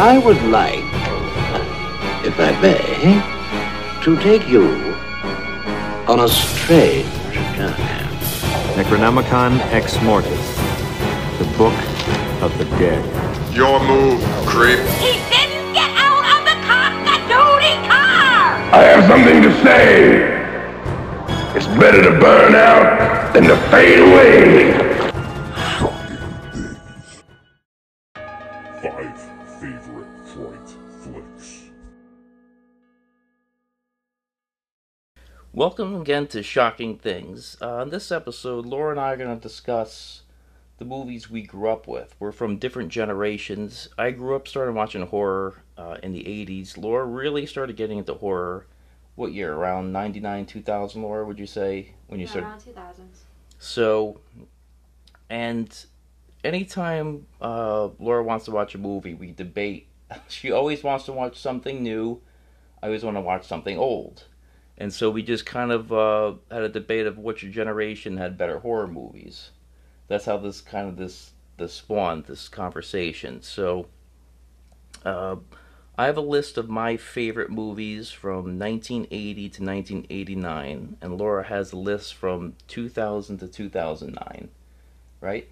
I would like, if I may, to take you on a strange journey. Necronomicon Ex Mortis, the Book of the Dead. Your move, creep. He didn't get out of the cockadoodie car! I have something to say. It's better to burn out than to fade away. Welcome again to Shocking Things. Uh, in this episode, Laura and I are going to discuss the movies we grew up with. We're from different generations. I grew up started watching horror uh, in the 80s. Laura really started getting into horror. What year? Around 99, 2000, Laura, would you say? When you Yeah, started? around 2000s. So, and anytime uh, Laura wants to watch a movie, we debate. She always wants to watch something new. I always want to watch something old. And so we just kind of uh, had a debate of which generation had better horror movies. That's how this kind of this this spawned this conversation. So, uh, I have a list of my favorite movies from 1980 to 1989, and Laura has a list from 2000 to 2009. Right?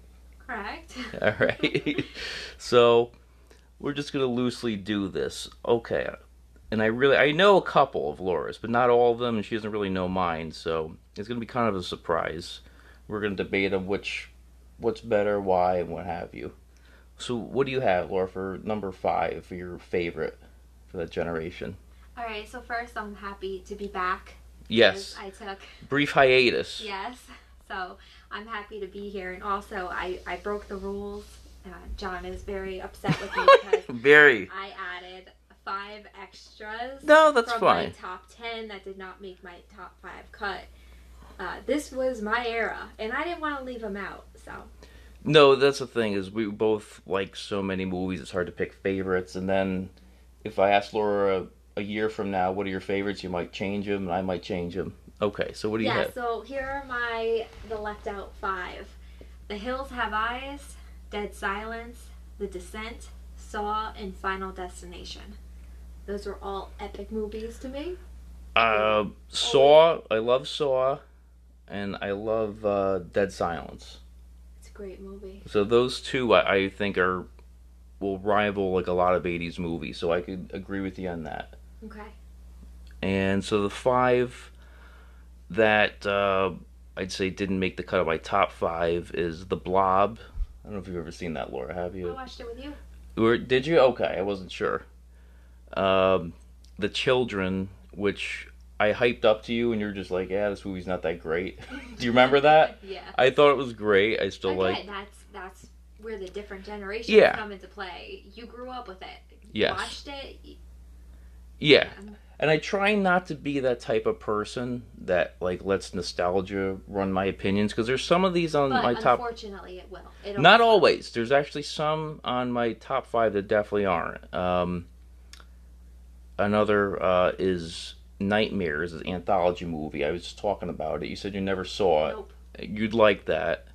Correct. All right. so we're just gonna loosely do this. Okay. And I really I know a couple of Laura's, but not all of them, and she doesn't really know mine. So it's gonna be kind of a surprise. We're gonna debate on which what's better, why, and what have you. So what do you have, Laura, for number five for your favorite for that generation? All right, so first, I'm happy to be back. Yes. I took, Brief hiatus. yes. So I'm happy to be here. And also, I, I broke the rules. Uh, John is very upset with me because Very. I added five extras. No, that's from fine. my top 10 that did not make my top five cut. Uh, this was my era, and I didn't want to leave them out. So No, that's the thing is we both like so many movies. It's hard to pick favorites, and then if I ask Laura a, a year from now, what are your favorites? You might change them, and I might change them. Okay, so what do you yeah, have? so here are my the left out five: The Hills Have Eyes, Dead Silence, The Descent, Saw, and Final Destination. Those are all epic movies to me. Uh, Saw. I love Saw, and I love uh, Dead Silence. It's a great movie. So those two, I, I think, are will rival like a lot of '80s movies. So I could agree with you on that. Okay. And so the five that uh, I'd say didn't make the cut of my top five is The Blob. I don't know if you've ever seen that, Laura. Have you? I watched it with you. Or did you? Okay, I wasn't sure. Um, the Children, which I hyped up to you, and you're just like, "Yeah, this movie's not that great." Do you remember that? Yeah. I thought it was great. I still Again, like. that's that's where the different generations Yeah. come into play. You grew up with it. You Yes. Watched it. y- Yeah, um, and I try not to be that type of person that like lets nostalgia run my opinions because there's some of these on But my top. unfortunately, it will. It Not always. There's actually some on my top five that definitely aren't. Um, another uh, is Nightmares, an anthology movie. I was just talking about it. You said you never saw it. Nope. You'd like that.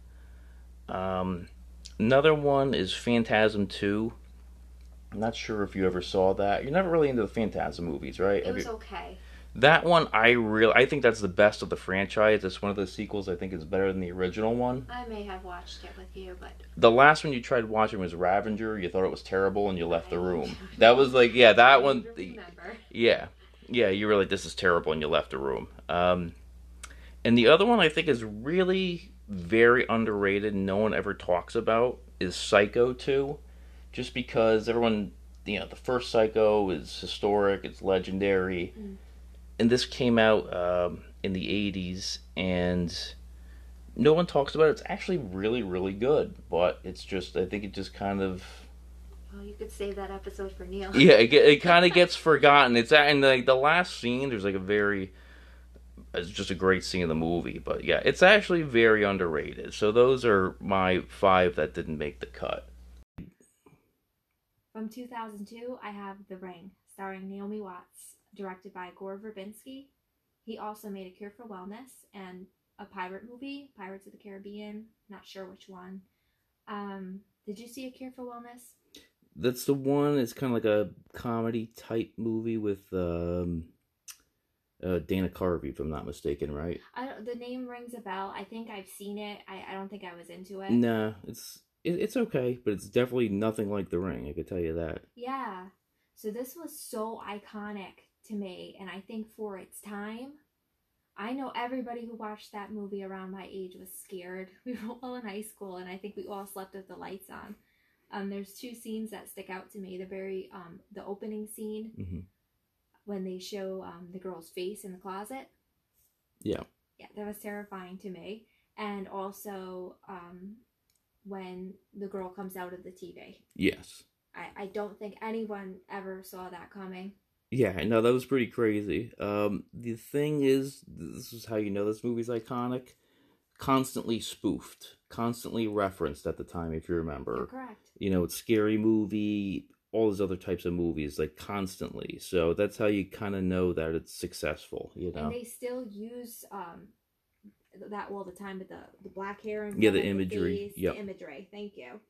Um, another one is Phantasm 2. I'm not sure if you ever saw that. You're never really into the Phantasm movies, right? It Have was you- okay. That one, I really, I think that's the best of the franchise. It's one of the sequels I think is better than the original one. I may have watched it with you, but The last one you tried watching was Ravager. You thought it was terrible and you left the room. That was like, yeah, that I one. remember. Yeah, yeah, you were like, this is terrible, and you left the room. Um, and the other one I think is really very underrated. No one ever talks about is Psycho Two, just because everyone, you know, the first Psycho is historic, it's legendary, and this came out um, in the '80s, and no one talks about it. It's actually really, really good, but it's just I think it just kind of Well, you could save that episode for Neil. yeah, it, it kind of gets forgotten. It's and like the last scene, there's like a very, it's just a great scene in the movie. But yeah, it's actually very underrated. So those are my five that didn't make the cut. From 2002, I have The Ring, starring Naomi Watts, directed by Gore Verbinski. He also made A Cure for Wellness and a pirate movie, Pirates of the Caribbean. Not sure which one. Um, did you see A Cure for Wellness? That's the one. It's kind of like a comedy type movie with um, uh, Dana Carvey, if I'm not mistaken, right? I don't, the name rings a bell. I think I've seen it. I, I don't think I was into it. Nah, it's it, it's okay, but it's definitely nothing like The Ring. I could tell you that. Yeah. So this was so iconic to me, and I think for its time, I know everybody who watched that movie around my age was scared. We were all in high school, and I think we all slept with the lights on. Um, there's two scenes that stick out to me. The very um, the opening scene hmm when they show um, the girl's face in the closet. Yeah. Yeah, that was terrifying to me. And also um, when the girl comes out of the TV. Yes. I, I don't think anyone ever saw that coming. Yeah, no, that was pretty crazy. Um, the thing is, this is how you know this movie's iconic. Constantly spoofed, constantly referenced at the time, if you You're remember. correct. You know, it's scary movie, all those other types of movies, like constantly. So that's how you kind of know that it's successful. You know. And they still use um, that all the time with the, the black hair and Yeah, the imagery. The imagery. Thank you.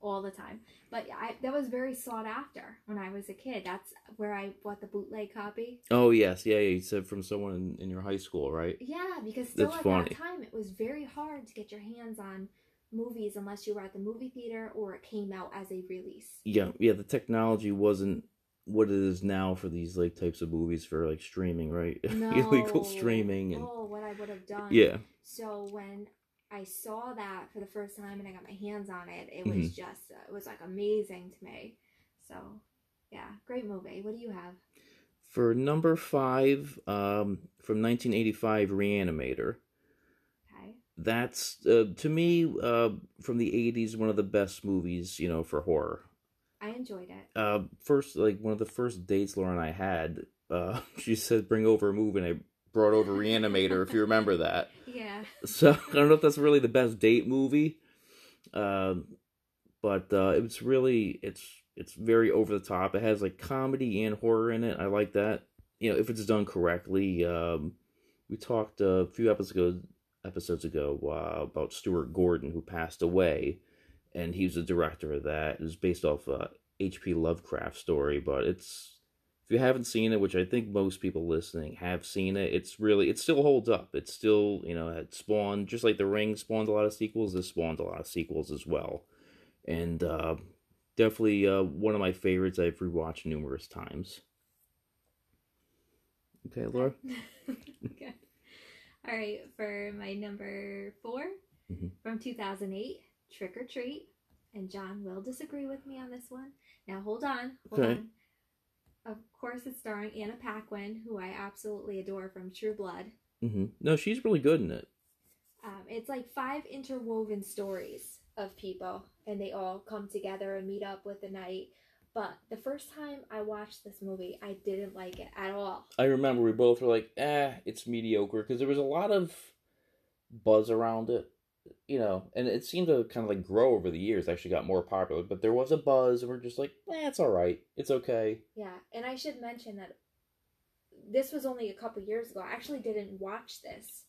All the time. But I that was very sought after when I was a kid. That's where I bought the bootleg copy. Oh yes, yeah, yeah. You said from someone in, in your high school, right? Yeah, because still That's at funny. that time it was very hard to get your hands on movies unless you were at the movie theater or it came out as a release. Yeah, yeah. The technology wasn't what it is now for these like types of movies for like streaming, right? No. Illegal streaming and Oh, what I would have done. yeah, So when I saw that for the first time and I got my hands on it, it Mm-hmm. was just uh, it was like amazing to me. So, yeah, great movie. What do you have? For number five, um, from 1985, Reanimator. Okay. That's uh, to me uh, from the 80s one of the best movies, you know, for horror. I enjoyed it. Uh, first, like one of the first dates Laura and I had, uh, she said, "Bring over a movie," and I brought over Reanimator. if you remember that. Yeah. So I don't know if that's really the best date movie, um, but uh, it's really it's it's very over the top. It has like comedy and horror in it. I like that. You know, if it's done correctly. Um, we talked a few episodes ago, episodes ago uh, about Stuart Gordon who passed away, and he was the director of that. It was based off a H.P. Lovecraft story, but it's if you haven't seen it, which I think most people listening have seen it, it's really it still holds up. It's still you know it spawned just like The Ring spawned a lot of sequels. This spawned a lot of sequels as well, and uh, definitely uh, one of my favorites. I've rewatched numerous times. Okay, Laura. okay. All right, for my number 4 Mhm. from 2008, Trick 'r Treat. And John will disagree with me on this one. Now, hold on. Hold Okay. on. Of course, it's starring Anna Paquin, who I absolutely adore from True Blood. hmm No, she's really good in it. Um, it's like five interwoven stories of people, and they all come together and meet up with the night. But the first time I watched this movie, I didn't like it at all. I remember we both were like, "eh, it's mediocre," because there was a lot of buzz around it, you know, and it seemed to kind of like grow over the years. Actually, got more popular, but there was a buzz, and we're just like, "Eh, it's all right, it's okay." Yeah, and I should mention that this was only a couple years ago. I actually didn't watch this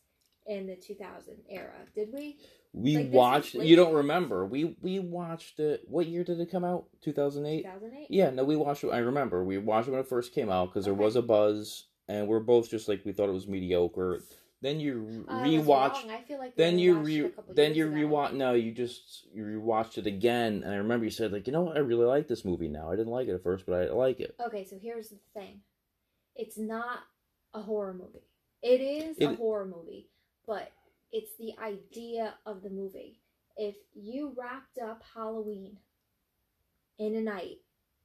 in the 2000 era, did we? We Like, watched. You don't remember? We we watched it. What year did it come out? Two thousand eight. 2008? Yeah, no, we watched it. I remember we watched it when it first came out because there was a buzz, and we're both just like we thought it was mediocre. Then you Oh, rewatch. feel like then you it re a then you rewatch no you just you rewatched it again and i remember you said like you know what i really like this movie now i didn't like it at first but i like it Okay, so here's the thing. It's not a horror movie. It is a horror movie, but it's the idea of the movie. If you wrapped up Halloween in a night,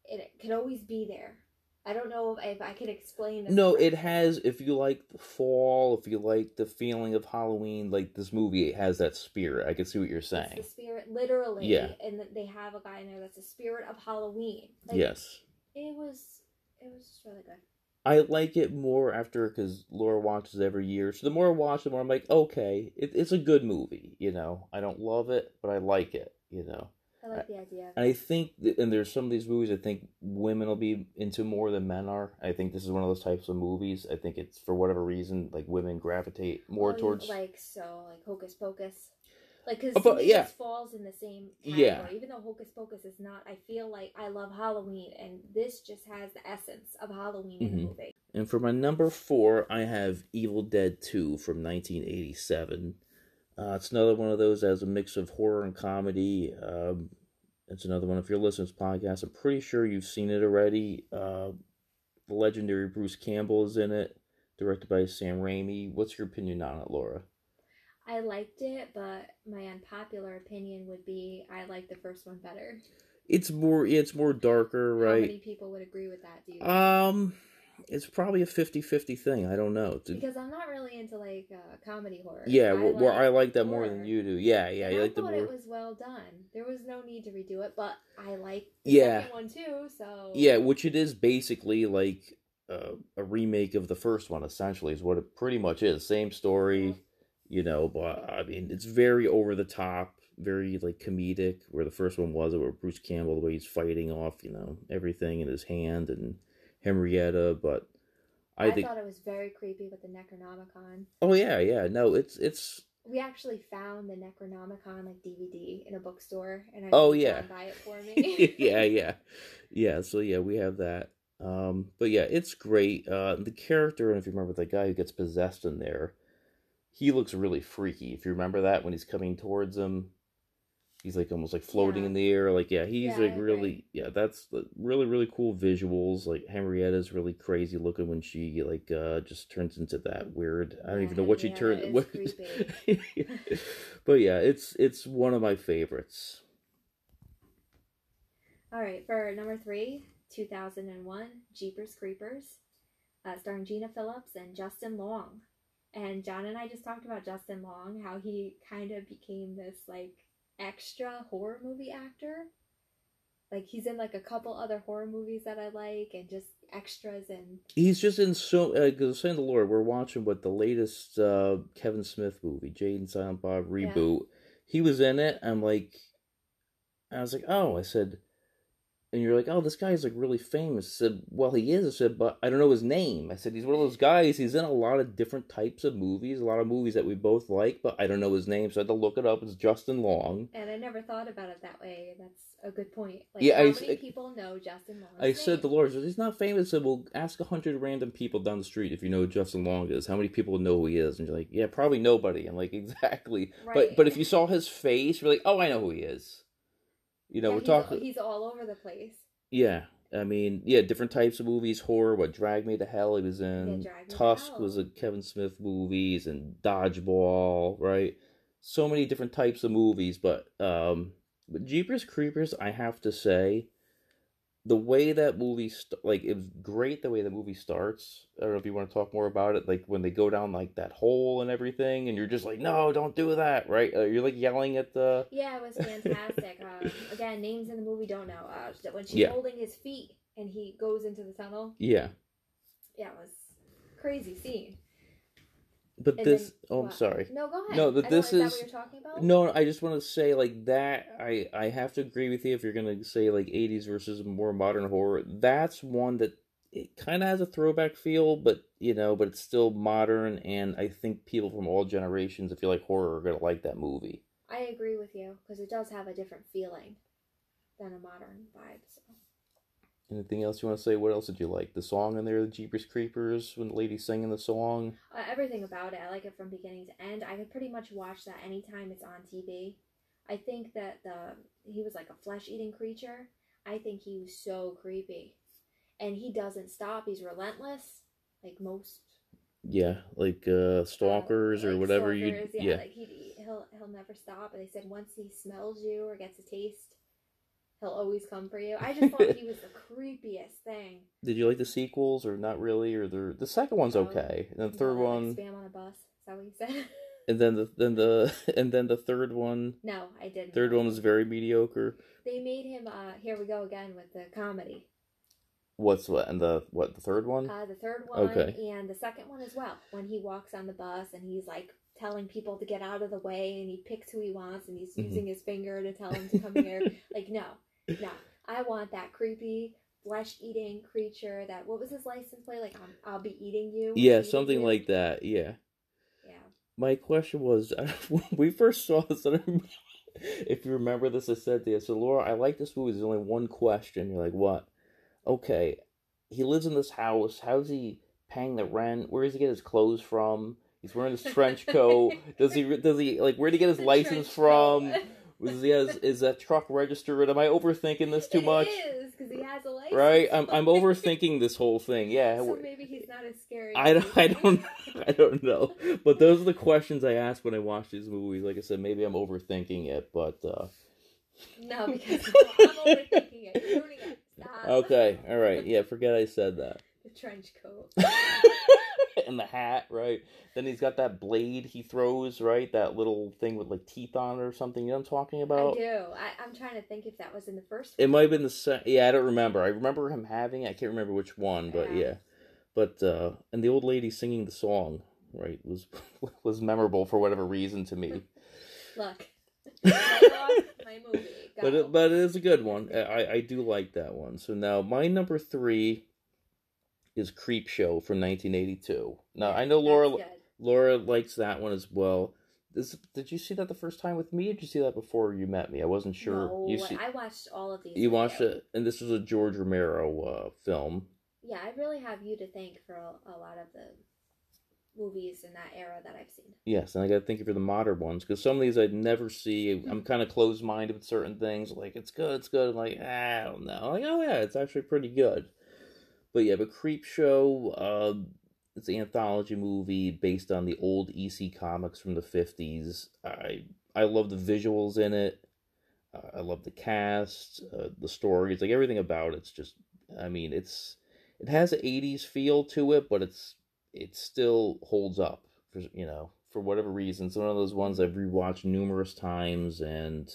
it could always be there. I don't know if, I can explain no it has if you like the fall if you like the feeling of halloween like this movie it has that spirit i can see what you're It's the saying spirit, literally. Yeah. And they have a guy in there that's the spirit of Halloween. Like, yes It was, it was just really good. i like it more after because laura watches every year so the more i watch the more i'm like okay it, it's a good movie you know i don't love it but i like it you know like the idea. And I think, that, and there's some of these movies I think women will be into more than men are. I think this is one of those types of movies. I think it's for whatever reason, like women gravitate more Oh, towards. like so like Hocus Pocus. Like, because Uh, but, yeah. falls in the same Yeah. Even though Hocus Pocus is not, I feel like I love Halloween, and this just has the essence of Halloween in Mhm. the movie. And for my number four, I have Evil Dead 2 from 1987. Uh, it's another one of those that has a mix of horror and comedy. Um, it's another one. If your listeners' listening to this podcast, I'm pretty sure you've seen it already. Uh, the legendary Bruce Campbell is in it, directed by Sam Raimi. What's your opinion on it, Laura? I liked it, but my unpopular opinion would be I like the first one better. It's more, it's more darker, right? How many people would agree with that? Do you? Um, it's probably a 50-50 thing. I don't know. Because I'm not really into like uh, comedy horror. yeah, I well, well, I like that more than you do. Yeah, yeah, And I like the thought more. it was well done. There was no need to redo it, but I like the Yeah. one too. So Yeah, which it is basically like uh, a remake of the first one. Essentially, is what it pretty much is. Same story, you know. But I mean, it's very over the top, very like comedic. Where the first one was, where Bruce Campbell, the way he's fighting off, you know, everything in his hand, and Henrietta. But I, I, think, thought it was very creepy with the Necronomicon. oh yeah, yeah, no, it's it's We actually found the Necronomicon like DVD in a bookstore, and I Oh, yeah. Buy it for me. yeah, yeah, yeah. So yeah, we have that. Um, but yeah, it's great. Uh, the character, and if you remember the guy who gets possessed in there, he looks really freaky. If you remember that when he's coming towards him, he's like almost like floating Yeah. in the air. Like yeah, he's Yeah, like really yeah. That's the really really cool visuals. Like Henrietta's really crazy looking when she like uh just turns into that weird. I don't Yeah, even know what she turned. What, but yeah, it's it's one of my favorites. All right, for number three, 2001, Jeepers Creepers, uh, starring Gina Phillips and Justin Long. And John and I just talked about Justin Long, how he kind of became this like extra horror movie actor. Like he's in like a couple other horror movies that I like, and just extras and He's just in so. Was saying to Laura, we're watching what the latest uh, Kevin Smith movie, Jay and Silent Bob reboot. He was in it. I'm like, I was like, oh, I said, and you're like, oh, this guy's like really famous. I said, well, he is. I said, but I don't know his name. I said, he's one of those guys. He's in a lot of different types of movies, a lot of movies that we both like, but I don't know his name, so I had to look it up. It's Justin Long. and I never thought about it that way. That's a good point. Like Yeah, how I- many I- people know Justin Long? I said to Laura, he's not famous. I said, well, ask a hundred random people down the street if you know who Justin Long is. How many people know who he is? And you're like, yeah, probably nobody. I'm like, exactly. Right. But but if you saw his face, you're like, oh, I know who he is. You know, Yeah, we're he's, talking. He's all over the place. Yeah, I mean, yeah, different types of movies. Horror, what Drag Me to Hell he was in. Yeah, Drag Me to Tusk was a Kevin Smith movies and Dodgeball, right? So many different types of movies, but um, but Jeepers Creepers, I have to say, the way that movie st- like it was great the way the movie starts. I don't know if you want to talk more about it, like when they go down like that hole and everything, and you're just like, no, don't do that, right? Uh, you're like yelling at the Yeah, it was fantastic. um, again, names in the movie don't know. Uh, when she's Yeah. holding his feet and he goes into the tunnel. yeah. Yeah, it was crazy scene. But And this, then- oh, I'm sorry. No, go ahead. No, but this is, is- that what you're talking about? No, I just want to say like that. I I have to agree with you if you're gonna say like '80s versus more modern horror. That's one that it kind of has a throwback feel, but you know, but it's still modern. And I think people from all generations, if you like horror, are gonna like that movie. I agree with you because it does have a different feeling than a modern vibe. Anything else you want to say? What else did you like? The song in there, the Jeepers Creepers, when the lady singing the song. Uh, everything about it, I like it from beginning to end. I could pretty much watch that anytime it's on TV. I think that the he was like a flesh eating creature. I think he was so creepy, and he doesn't stop. He's relentless, like most Yeah, like uh stalkers uh, or like whatever you. Yeah, Yeah, like he he'll he'll never stop. And they said once he smells you or gets a taste, he'll always come for you. I just thought he was the creepiest thing. Did you like the sequels or not really? Or the the second one's No. okay, and the third one. spam on a bus. Is that what you said? And then the then the and then the third one no, I didn't. third one was very mediocre. They made him. uh Here we go again with the comedy. What's what and the what the third one? Uh, the third one Okay. and the second one as well. When he walks on the bus and he's like telling people to get out of the way and he picks who he wants and he's Mhm. using his finger to tell him to come here. Like no, no, I want that creepy flesh eating creature. That what was his license plate? Like I'm, I'll be eating you. yeah, something you. like that. Yeah. Yeah. my question was when we first saw this. I if you remember this, I said to you, I said, Laura, I like this movie. There's only one question. You're like, what? Okay, he lives in this house. How's he paying the rent? Where does he get his clothes from? He's wearing his trench coat. Does he? Does he like? Where did he get his The license from? Was he has, is that truck registered? Am I overthinking this too much? It is because he has a license. Right? I'm I'm overthinking this whole thing. Yeah. So maybe he's not as scary. I don't, I don't I don't know. But those are the questions I ask when I watch these movies. Like I said, maybe I'm overthinking it, but uh No, because I'm overthinking it. You're ruining it. Stop. okay, all right. Yeah, forget I said that. The trench coat. And the hat, right? Then he's got that blade he throws, right? That little thing with like teeth on it or something. You know what I'm talking about? I do. I, I'm trying to think if that was in the first. It might have been the se- yeah, I don't remember. I remember him having it. I can't remember which one, but Yeah. yeah. But uh and the old lady singing the song, right, was was memorable for whatever reason to me. Look. my movie. But it, but it is a good one. I I do like that one. So now my number 3 is Creep Show from 1982. Now I know Laura Laura likes that one as well. This, did you see that the first time with me, or did you see that before you met me? I wasn't sure. No, you see, I watched all of these. you with watched it, and this was a George Romero uh, film. Yeah, I really have you to thank for a, a lot of the movies in that era that I've seen. Yes, and I got to thank you for the modern ones because some of these I'd never see. I'm kind of closed minded with certain things. Like it's good, it's good. I'm like ah, I don't know. Like oh yeah, it's actually pretty good. But yeah, but Creep Show. Uh, it's an anthology movie based on the old EC comics from the 50s. I I love the visuals in it. Uh, I love the cast, uh, the stories, like everything about it's just. I mean, it's it has an 80s feel to it, but it's it still holds up for you know for whatever reason. It's one of those ones I've rewatched numerous times, and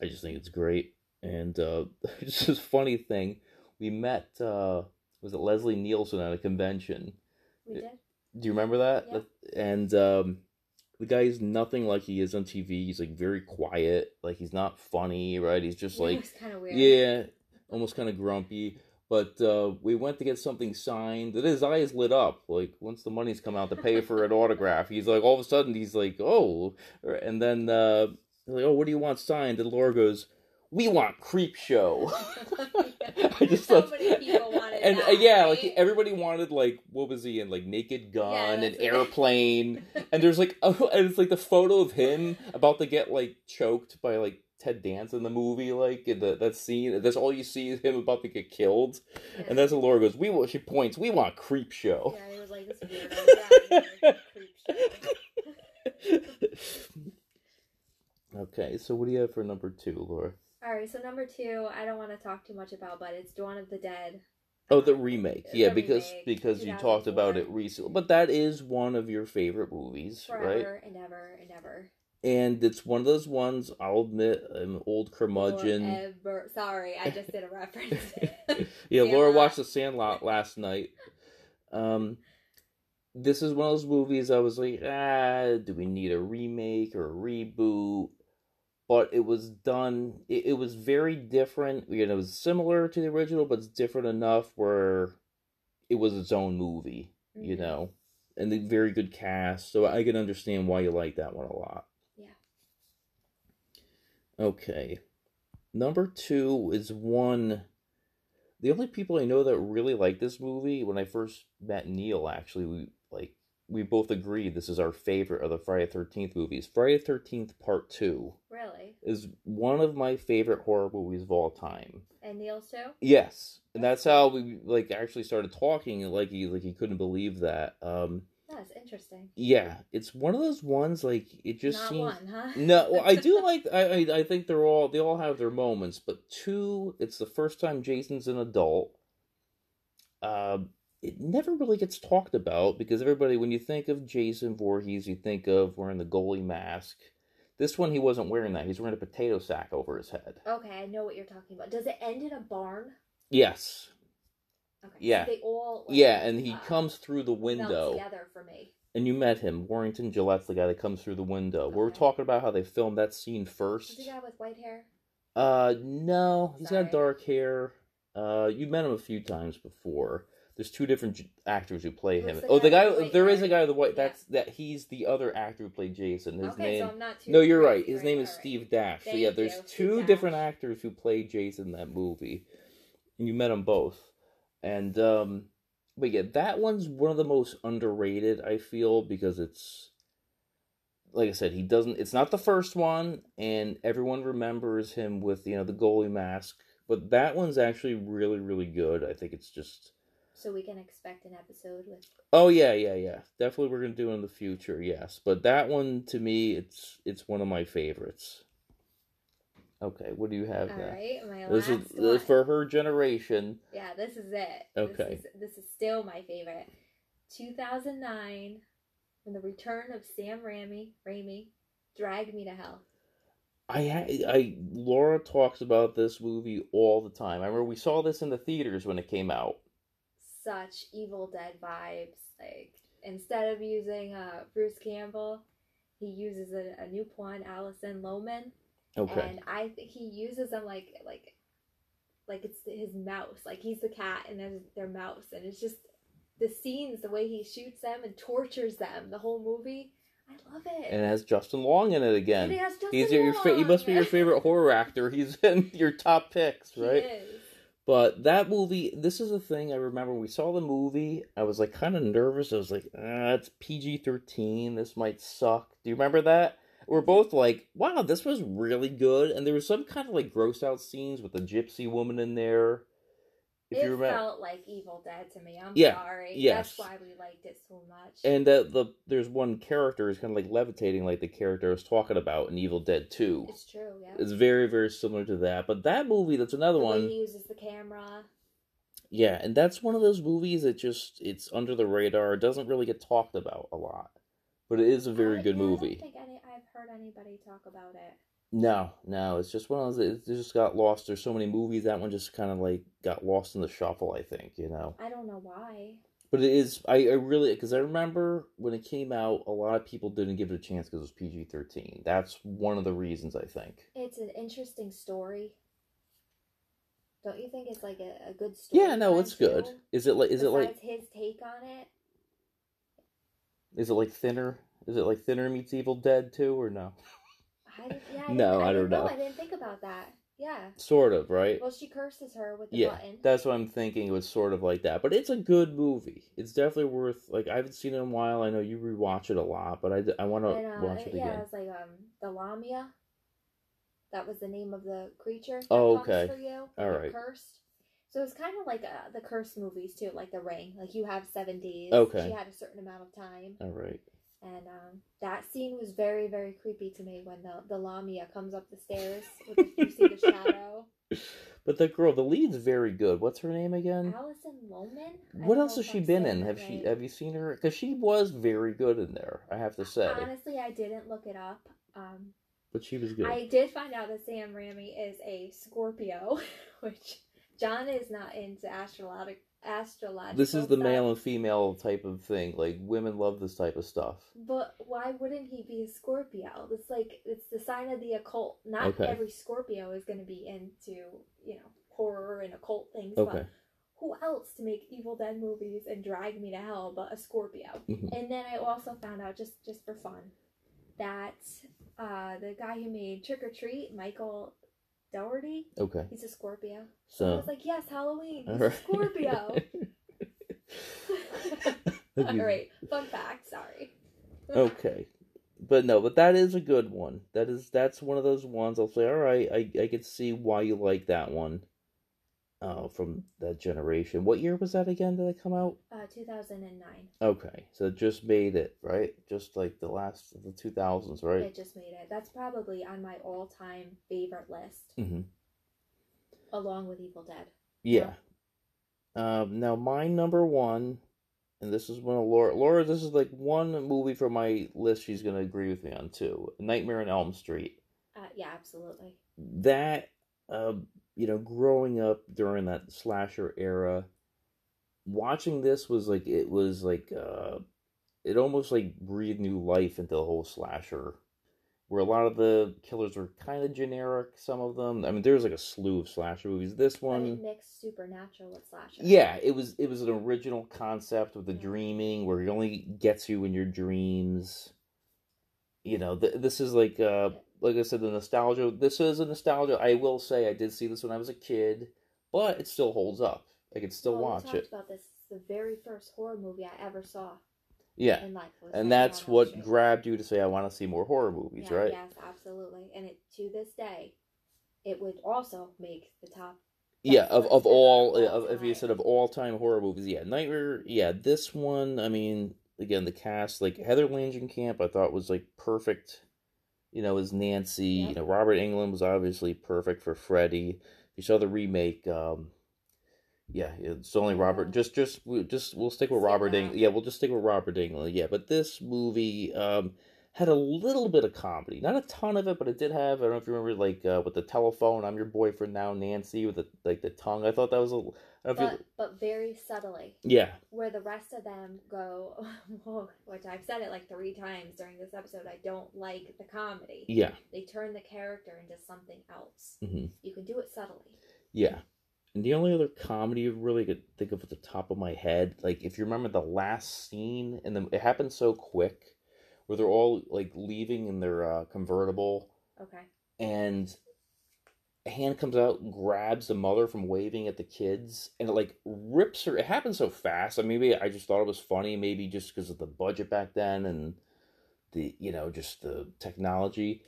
I just think it's great. And uh, it's just a funny thing. We met. Uh, was it Leslie Nielsen at a convention? We did. Do you remember that? Yeah. And um, the guy's nothing like he is on TV. He's like very quiet. Like he's not funny, right? He's just It like kind of weird. yeah, almost kind of grumpy. But uh, we went to get something signed, and his eyes lit up. Like once the money's come out to pay for an autograph, he's like all of a sudden he's like, oh, and then uh, like, oh, what do you want signed? And Laura goes, we want Creep Show. I just so thought, many people wanted and that, uh, yeah, like everybody wanted like what was he in like Naked Gun Yeah, and Airplane, and there's like oh, and it's like the photo of him about to get like choked by like Ted Danson in the movie, like in the, that scene. That's all you see is him about to get killed, and that's what Laura goes. We want. She points. We want Creep Show. Yeah, he was like this weirdo. Creep show. okay, so what do you have for number two, Laura? All right, so number two, I don't want to talk too much about, but it's Dawn of the Dead. Oh, the remake. The Yeah, because remake, because you talked about it recently. But that is one of your favorite movies, right? Forever and ever and ever. And it's one of those ones. I'll admit, I'm an old curmudgeon. Forever. Sorry, I just did a reference. yeah, Laura watched The Sandlot last night. Um, this is one of those movies I was like, ah, do we need a remake or a reboot? But it was done. It, it was very different. You know, it was similar to the original, but it's different enough where it was its own movie. You Mhm. know, and the very good cast, so I can understand why you like that one a lot. Yeah. Okay. Number two is one. The only people I know that really like this movie, when I first met Neil, actually, we we both agree this is our favorite of the Friday Thirteenth movies. Friday Thirteenth Part Two Really? is one of my favorite horror movies of all time. And Neil's too? Yes, and that's how we like actually started talking. Like he like he couldn't believe that. Um, That's interesting. yeah, it's one of those ones like it just Not seems. one, huh? No, well, I do like. I, I I think they're all they all have their moments, but two, it's the first time Jason's an adult. Um, it never really gets talked about because everybody, when you think of Jason Voorhees, you think of wearing the goalie mask. This one, he wasn't wearing that. He's wearing a potato sack over his head. Okay, I know what you're talking about. Does it end in a barn? Yes, Okay. so Yeah. they all. like, yeah, and he uh, comes through the window. together for me. And you met him, Warrington Gillette's the guy that comes through the window. We were talking about how they filmed that scene Is first. the guy with white hair? Uh, no, he's got dark hair. Uh, you met him a few times before. There's two different j- actors who play Who's him. the Oh, the guy guy. the white There is a guy with the white. Yeah. That's that. He's the other actor who played Jason. His okay, name. so I'm not too. No, you're right. His name is All right. Steve Dash. So yeah, there's you, two Steve different Dash. actors who played Jason in that movie, and you met them both. And um, but yeah, that one's one of the most underrated. I feel because it's like I said, he doesn't. It's not the first one, and everyone remembers him with you know the goalie mask. But that one's actually really, really good. I think it's just. So we can expect an episode with. Oh yeah, yeah, yeah. Definitely, we're gonna do it in the future. Yes, but that one to me, it's it's one of my favorites. Okay, what do you have All now? right, my This last is one. for her generation. Yeah, this is it. Okay. This is, this is still my favorite. 2009, when the return of Sam Raimi, Raimi, Drag Me to Hell. I I Laura talks about this movie all the time. I remember we saw this in the theaters when it came out. Such Evil Dead vibes. Like instead of using uh, Bruce Campbell, he uses a, a new one, Alison Lohman, Okay. and I think he uses them like like like it's his mouse. Like he's the cat and there's their mouse, and it's just the scenes, the way he shoots them and tortures them, the whole movie. I love it. and it has Justin Long in it again. It He's your, your fa- he must be your favorite horror actor. He's in your top picks, He right? is. But that movie, this is a thing I remember we saw the movie. I was like kind of nervous. I was like, ah, it's PG 13. This might suck. Do you remember that? We're both like, wow, this was really good. And there was some kind of like gross out scenes with the gypsy woman in there. If It you remember. felt like Evil Dead to me. I'm Yeah, sorry. yes. That's why we liked it so much. And uh, the there's one character who's kind of like levitating, like the character I was talking about in Evil Dead 2. it's true, yeah. It's very, very similar to that. But that movie, that's another the one. he uses the camera. Yeah, and that's one of those movies that just it's under the radar. It doesn't really get talked about a lot, but it is a very I- good yeah, I don't think any, I've heard anybody talk about it. No, no, it's just one of those. It just got lost. There's so many movies that one just kind of like got lost in the shuffle. I think you know, I don't know why. but it is. I, I really because I remember when it came out, a lot of people didn't give it a chance because it was PG thirteen. That's one of the reasons I think. It's an interesting story. Don't you think it's like a, a good story? Yeah, no, it's good. Is it like is it like his take on it? is it like thinner? Is it like thinner meets Evil Dead too, or no? I, yeah, I No, didn't- I don't know. I didn't think about that. Yeah. Sort of, right? Well, she curses her with the yeah, button. that's what I'm thinking. It was sort of like that, but it's a good movie. It's definitely worth. Like I haven't seen it in a while. I know you rewatch it a lot, but I, I want to uh, watch it yeah, again. it's like um the Lamia. That was the name of the creature. Oh, okay. For you, All Cursed. So it's kind of like uh, the curse movies too, like The Ring. Like you have seven days. Okay. She had a certain amount of time, All right. And um, that scene was very, very creepy to me when the the Lamia comes up the stairs. With the, you see the shadow. But the girl, the lead's very good. What's her name again? Alison Lohman. I What else has she been in? Have she have you seen her? Because she was very good in there. I have to say, Honestly, I didn't look it up. Um, but she was good. I did find out that Sam Raimi is a Scorpio, which John is not into astrologic astrological. this is the stuff. male and female type of thing. Like women love this type of stuff. But why wouldn't he be a Scorpio? It's like it's the sign of the occult. Not Okay. every Scorpio is going to be into you know horror and occult things. Okay. But who else to make Evil Dead movies and drag me to hell but a Scorpio? Mhm. And then I also found out just just for fun that uh, the guy who made Trick 'r Treat, Michael Dougherty, Okay. he's a Scorpio. So I was like, yes, Halloween. He's All a. Scorpio. all right. Fun fact. Sorry. okay but no but that is a good one that is that's one of those ones i'll say all right i i could see why you like that one uh from that generation what year was that again did it come out Uh, 2009. okay so it just made it right just like the last of the 2000s right It just made it. That's probably on my all-time favorite list, mm-hmm. along with Evil Dead. yeah um now my number one and this is one of Laura. Laura, this is like one movie from my list. She's gonna agree with me on too. Nightmare on Elm Street. Uh, yeah, absolutely. that uh, you know growing up during that slasher era watching this was like it was like uh it almost like breathed new life into the whole slasher where a lot of the killers were kind of generic. Some of them, I mean, there was like a slew of slasher movies. This one, mixed supernatural with slasher. yeah, it was it was an original concept with the Yeah. dreaming, where it only gets you in your dreams. You know, th- this is like uh, like I said, the nostalgia. This is a nostalgia. I will say, I did see this when I was a kid, but it still holds up. I could still Well, watch we talked it. about this. It's the very first horror movie I ever saw Yeah, in life. was and Nightmare that's what Street. grabbed you to say, "I want to see more horror movies." Yeah, right? Yes, absolutely. And it to this day, it would also make the top. Yeah, of, of all, of, if you said of all time horror movies, yeah, Nightmare, yeah, this one, I mean, again, the cast, like Heather Langenkamp, I thought was like perfect, you know, as Nancy. You know, Robert Englund was obviously perfect for Freddy. You saw the remake, um, yeah, it's only Robert. Just, just, just we'll stick with Robert with Englund. Yeah, we'll just stick with Robert Englund. Yeah, but this movie, um, had a little bit of comedy, not a ton of it, but it did have. I don't know if you remember, like uh, with the telephone. I'm your boyfriend now, Nancy, with the like the tongue. I thought that was a. I don't know if But you, but very subtly, yeah, where the rest of them go, which I've said it like three times during this episode. I don't like the comedy. yeah, They turn the character into something else. hmm You can do it subtly. yeah. And the only other comedy you really could think of at the top of my head, like if you remember the last scene, and then it happened so quick, where they're all like leaving in their uh, convertible, Okay. and a hand comes out grabs the mother from waving at the kids and it like rips her it happened so fast i mean maybe i just thought it was funny maybe just because of the budget back then and the you know just the technology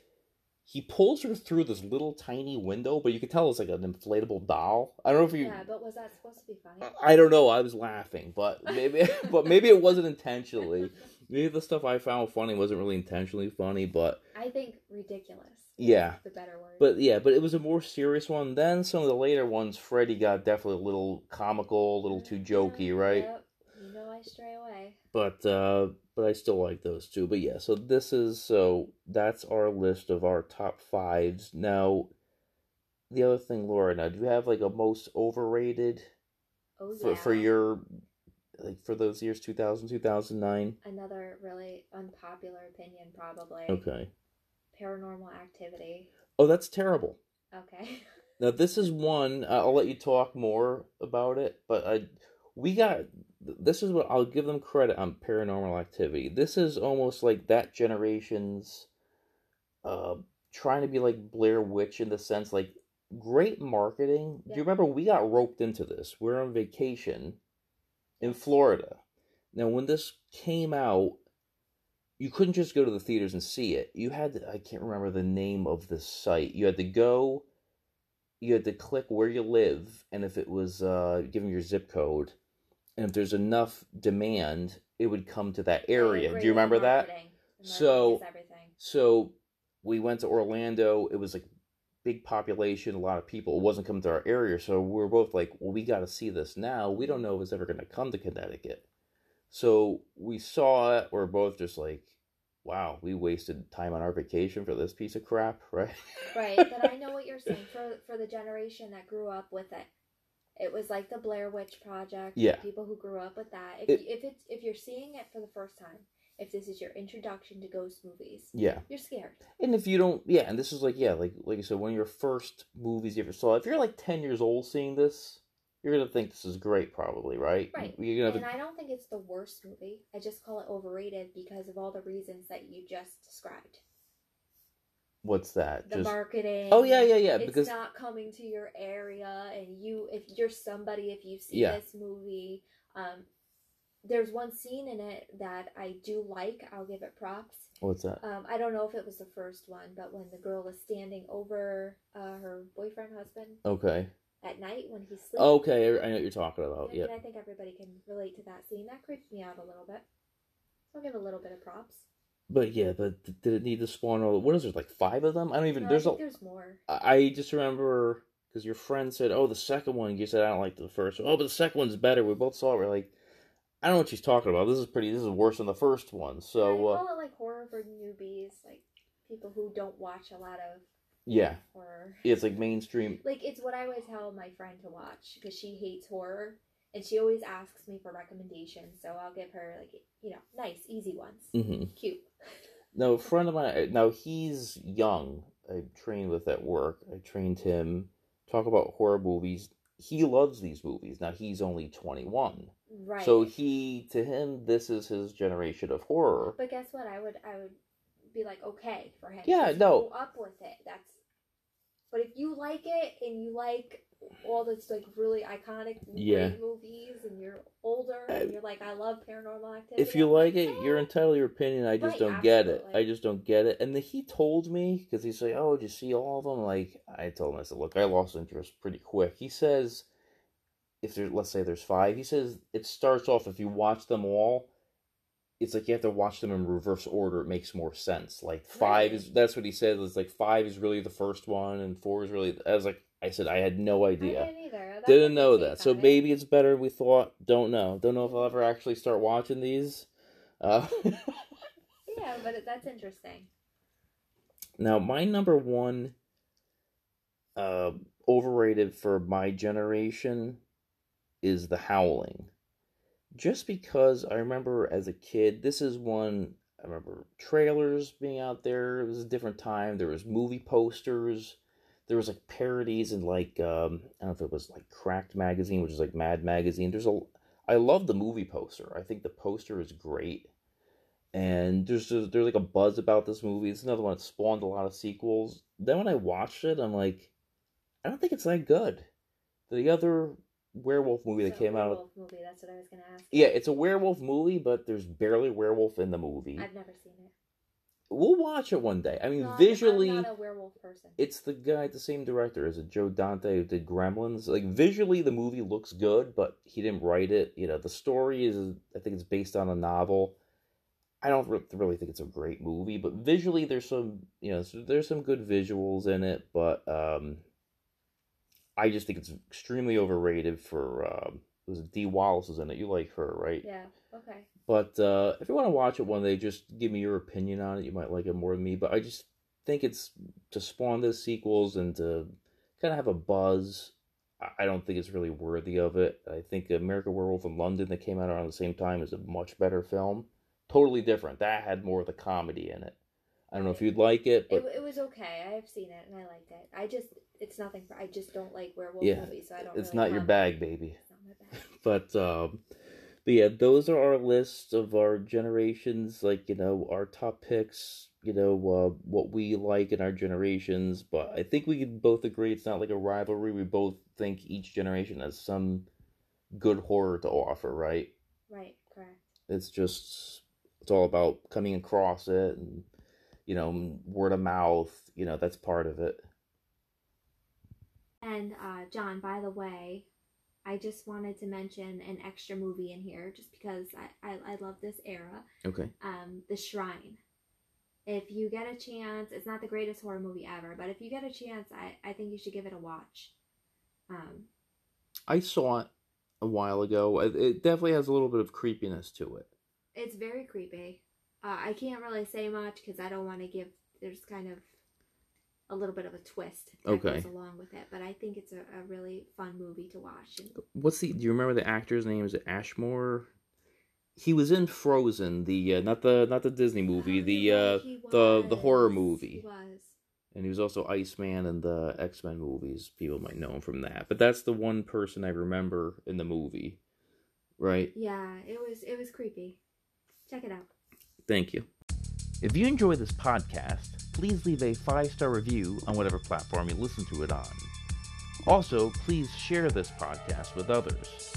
he pulls her through this little tiny window but you could tell it's like an inflatable doll i don't know if you Yeah, but was that supposed to be funny? I don't know. I was laughing, but maybe, but maybe it wasn't intentionally. Maybe the stuff I found funny wasn't really intentionally funny, but I think ridiculous. yeah, The better word. but yeah, but it was a more serious one. Then some of the later ones, Freddy got definitely a little comical, a little too jokey, right? Yep. You know I stray away. But uh but I still like those two. But yeah, so this is so that's our list of our top fives. Now the other thing, Laura, now do you have like a most overrated Oh yeah. for for your like for those years 2000 2009 Another really unpopular opinion, probably. okay. Paranormal activity. oh that's terrible. Okay. now this is one i'll let you talk more about it but i we got this is what i'll give them credit on paranormal activity. This is almost like that generation's uh trying to be like blair witch in the sense like great marketing. Do you remember we got roped into this? We're on vacation in florida. Now when this came out you couldn't just go to the theaters and see it. You had to, i can't remember the name of the site. You had to go you had to click where you live and if it was uh giving your zip code and if there's enough demand it would come to that area. do you remember that? So- so we went to orlando. It was like big population a lot of people it wasn't coming to our area so we were both like well we got to see this now we don't know if it's ever going to come to connecticut so we saw it we're both just like wow we wasted time on our vacation for this piece of crap right Right, but I know what you're saying for for the generation that grew up with it. It was like the Blair Witch Project. Yeah. People who grew up with that. If It- if it's if you're seeing it for the first time, if this is your introduction to ghost movies, yeah you're scared. And if you don't, yeah, and this is like, yeah, like like I said, one of your first movies you ever saw. If you're like ten years old seeing this, you're gonna think this is great, probably, right? Right. You're gonna And have, I don't think it's the worst movie. I just call it overrated because of all the reasons that you just described. what's that? The Just marketing. oh yeah, yeah, yeah. it's Because not coming to your area and you if you're somebody if you see Yeah. this movie um there's one scene in it that i do like i'll give it props what's that? um i don't know if it was the first one but when the girl is standing over uh, her boyfriend husband Okay, at night when he's sleeping okay, I know what you're talking about. Yeah, I think everybody can relate to that scene that creeps me out a little bit so i'll give a little bit of props but yeah, but did it need to spawn all? What is there like five of them? I don't even. No, there's I a. think there's more I I just remember because your friend said, "Oh, the second one." You said, "I don't like the first one." Oh, but the second one's better. We both saw it. We're like, I don't know what she's talking about. This is pretty. This is worse than the first one. I So uh, call it like horror for newbies like people who don't watch a lot of yeah, horror it's like mainstream. like it's what I would tell my friend to watch because she hates horror and she always asks me for recommendations. So I'll give her like you know nice, easy ones, hmm cute. No, friend of mine. Now he's young. I trained with at work. I trained him talk about horror movies. He loves these movies. Now he's only twenty one. Right. So he to him this is his generation of horror. But guess what? I would I would be like okay for him. Yeah, Just no. Up with it. That's. But if you like it and you like all this like really iconic Yeah. movies and you're older and you're like I love Paranormal Activity. If you like it, you're entitled to your opinion. I just Right, don't get it. I just don't get it. And then he told me because he's like, "Oh, did you see all of them?" Like I told him, I said, "Look, I lost interest pretty quick." He says, "If there's, let's say there's five, he says it starts off if you watch them all." It's like you have to watch them in reverse order. It makes more sense. Like five Right. is that's what he said. It's like five is really the first one, and four is really. I was like, I said I had no I idea. didn't either. Didn't know that. So maybe it's better we thought. Don't know. Don't know if I'll ever actually start watching these. Uh, Yeah, but that's interesting. now, my number one uh, overrated for my generation is The Howling. Just because I remember as a kid, this is one I remember trailers being out there. It was a different time. There was movie posters. There was like parodies and like um, I don't know if it was like Cracked magazine, which is like Mad magazine. There's a I love the movie poster. I think the poster is great. And there's just, there's like a buzz about this movie. It's another one that spawned a lot of sequels. Then when I watched it, I'm like, I don't think it's that good. The other werewolf movie that came out, werewolf movie. That's what I was gonna ask. yeah, it's a werewolf movie, but there's barely werewolf in the movie. I've never seen it. We'll watch it one day. I mean, No, visually, I'm not a werewolf person. it's the guy, the same director as it Joe Dante who did Gremlins. Like visually, the movie looks good, but he didn't write it. You know, the story is, I think it's based on a novel. I don't really think it's a great movie, but visually, there's some, you know, there's some good visuals in it, but um, I just think it's extremely overrated for. Um, was Dee Wallace is in it? You like her, right? Yeah. Okay. But uh, if you want to watch it one day, just give me your opinion on it. You might like it more than me. But I just think it's to spawn the sequels and to kind of have a buzz. I- I don't think it's really worthy of it. I think American Werewolf in London that came out around the same time is a much better film. Totally different. That had more of the comedy in it. I don't know if you'd like it, It, it was okay. I've seen it and I liked it. I just it's nothing for. I just don't like werewolf Yeah, movies, so I don't. it's really not your bag, baby. Not my bag. but um but yeah those are our lists of our generations like you know our top picks you know uh, what we like in our generations but i think we can both agree it's not like a rivalry we both think each generation has some good horror to offer right Right. Correct. it's just it's all about coming across it and you know word of mouth you know that's part of it And uh, John, by the way, I just wanted to mention an extra movie in here, just because I I, I love this era. okay Um, The Shrine. If you get a chance, it's not the greatest horror movie ever, but if you get a chance, I I think you should give it a watch. Um, i saw it a while ago it it definitely has a little bit of creepiness to it it's very creepy. Uh, I can't really say much because I don't want to give. There's kind of a little bit of a twist that Okay. goes along with it, but I think it's a, a really fun movie to watch. And what's the do you remember the actor's name is it ashmore he was in frozen the uh, not the not the disney movie the uh the the horror movie He was. and he was also iceman in the x-men movies people might know him from that but that's the one person i remember in the movie right Yeah, it was it was creepy. Check it out. thank you if you enjoy this podcast please leave a five star review on whatever platform you listen to it on. Also please share this podcast with others.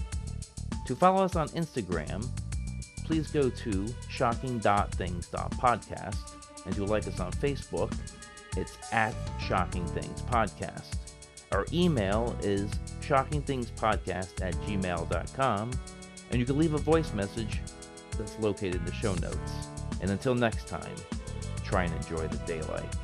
To follow us on instagram please go to shocking.things.podcast and to like us on facebook it's at shocking things podcast our email is shockingthingspodcast at gmail.com and you can leave a voice message that's located in the show notes and until next time try and enjoy the daylight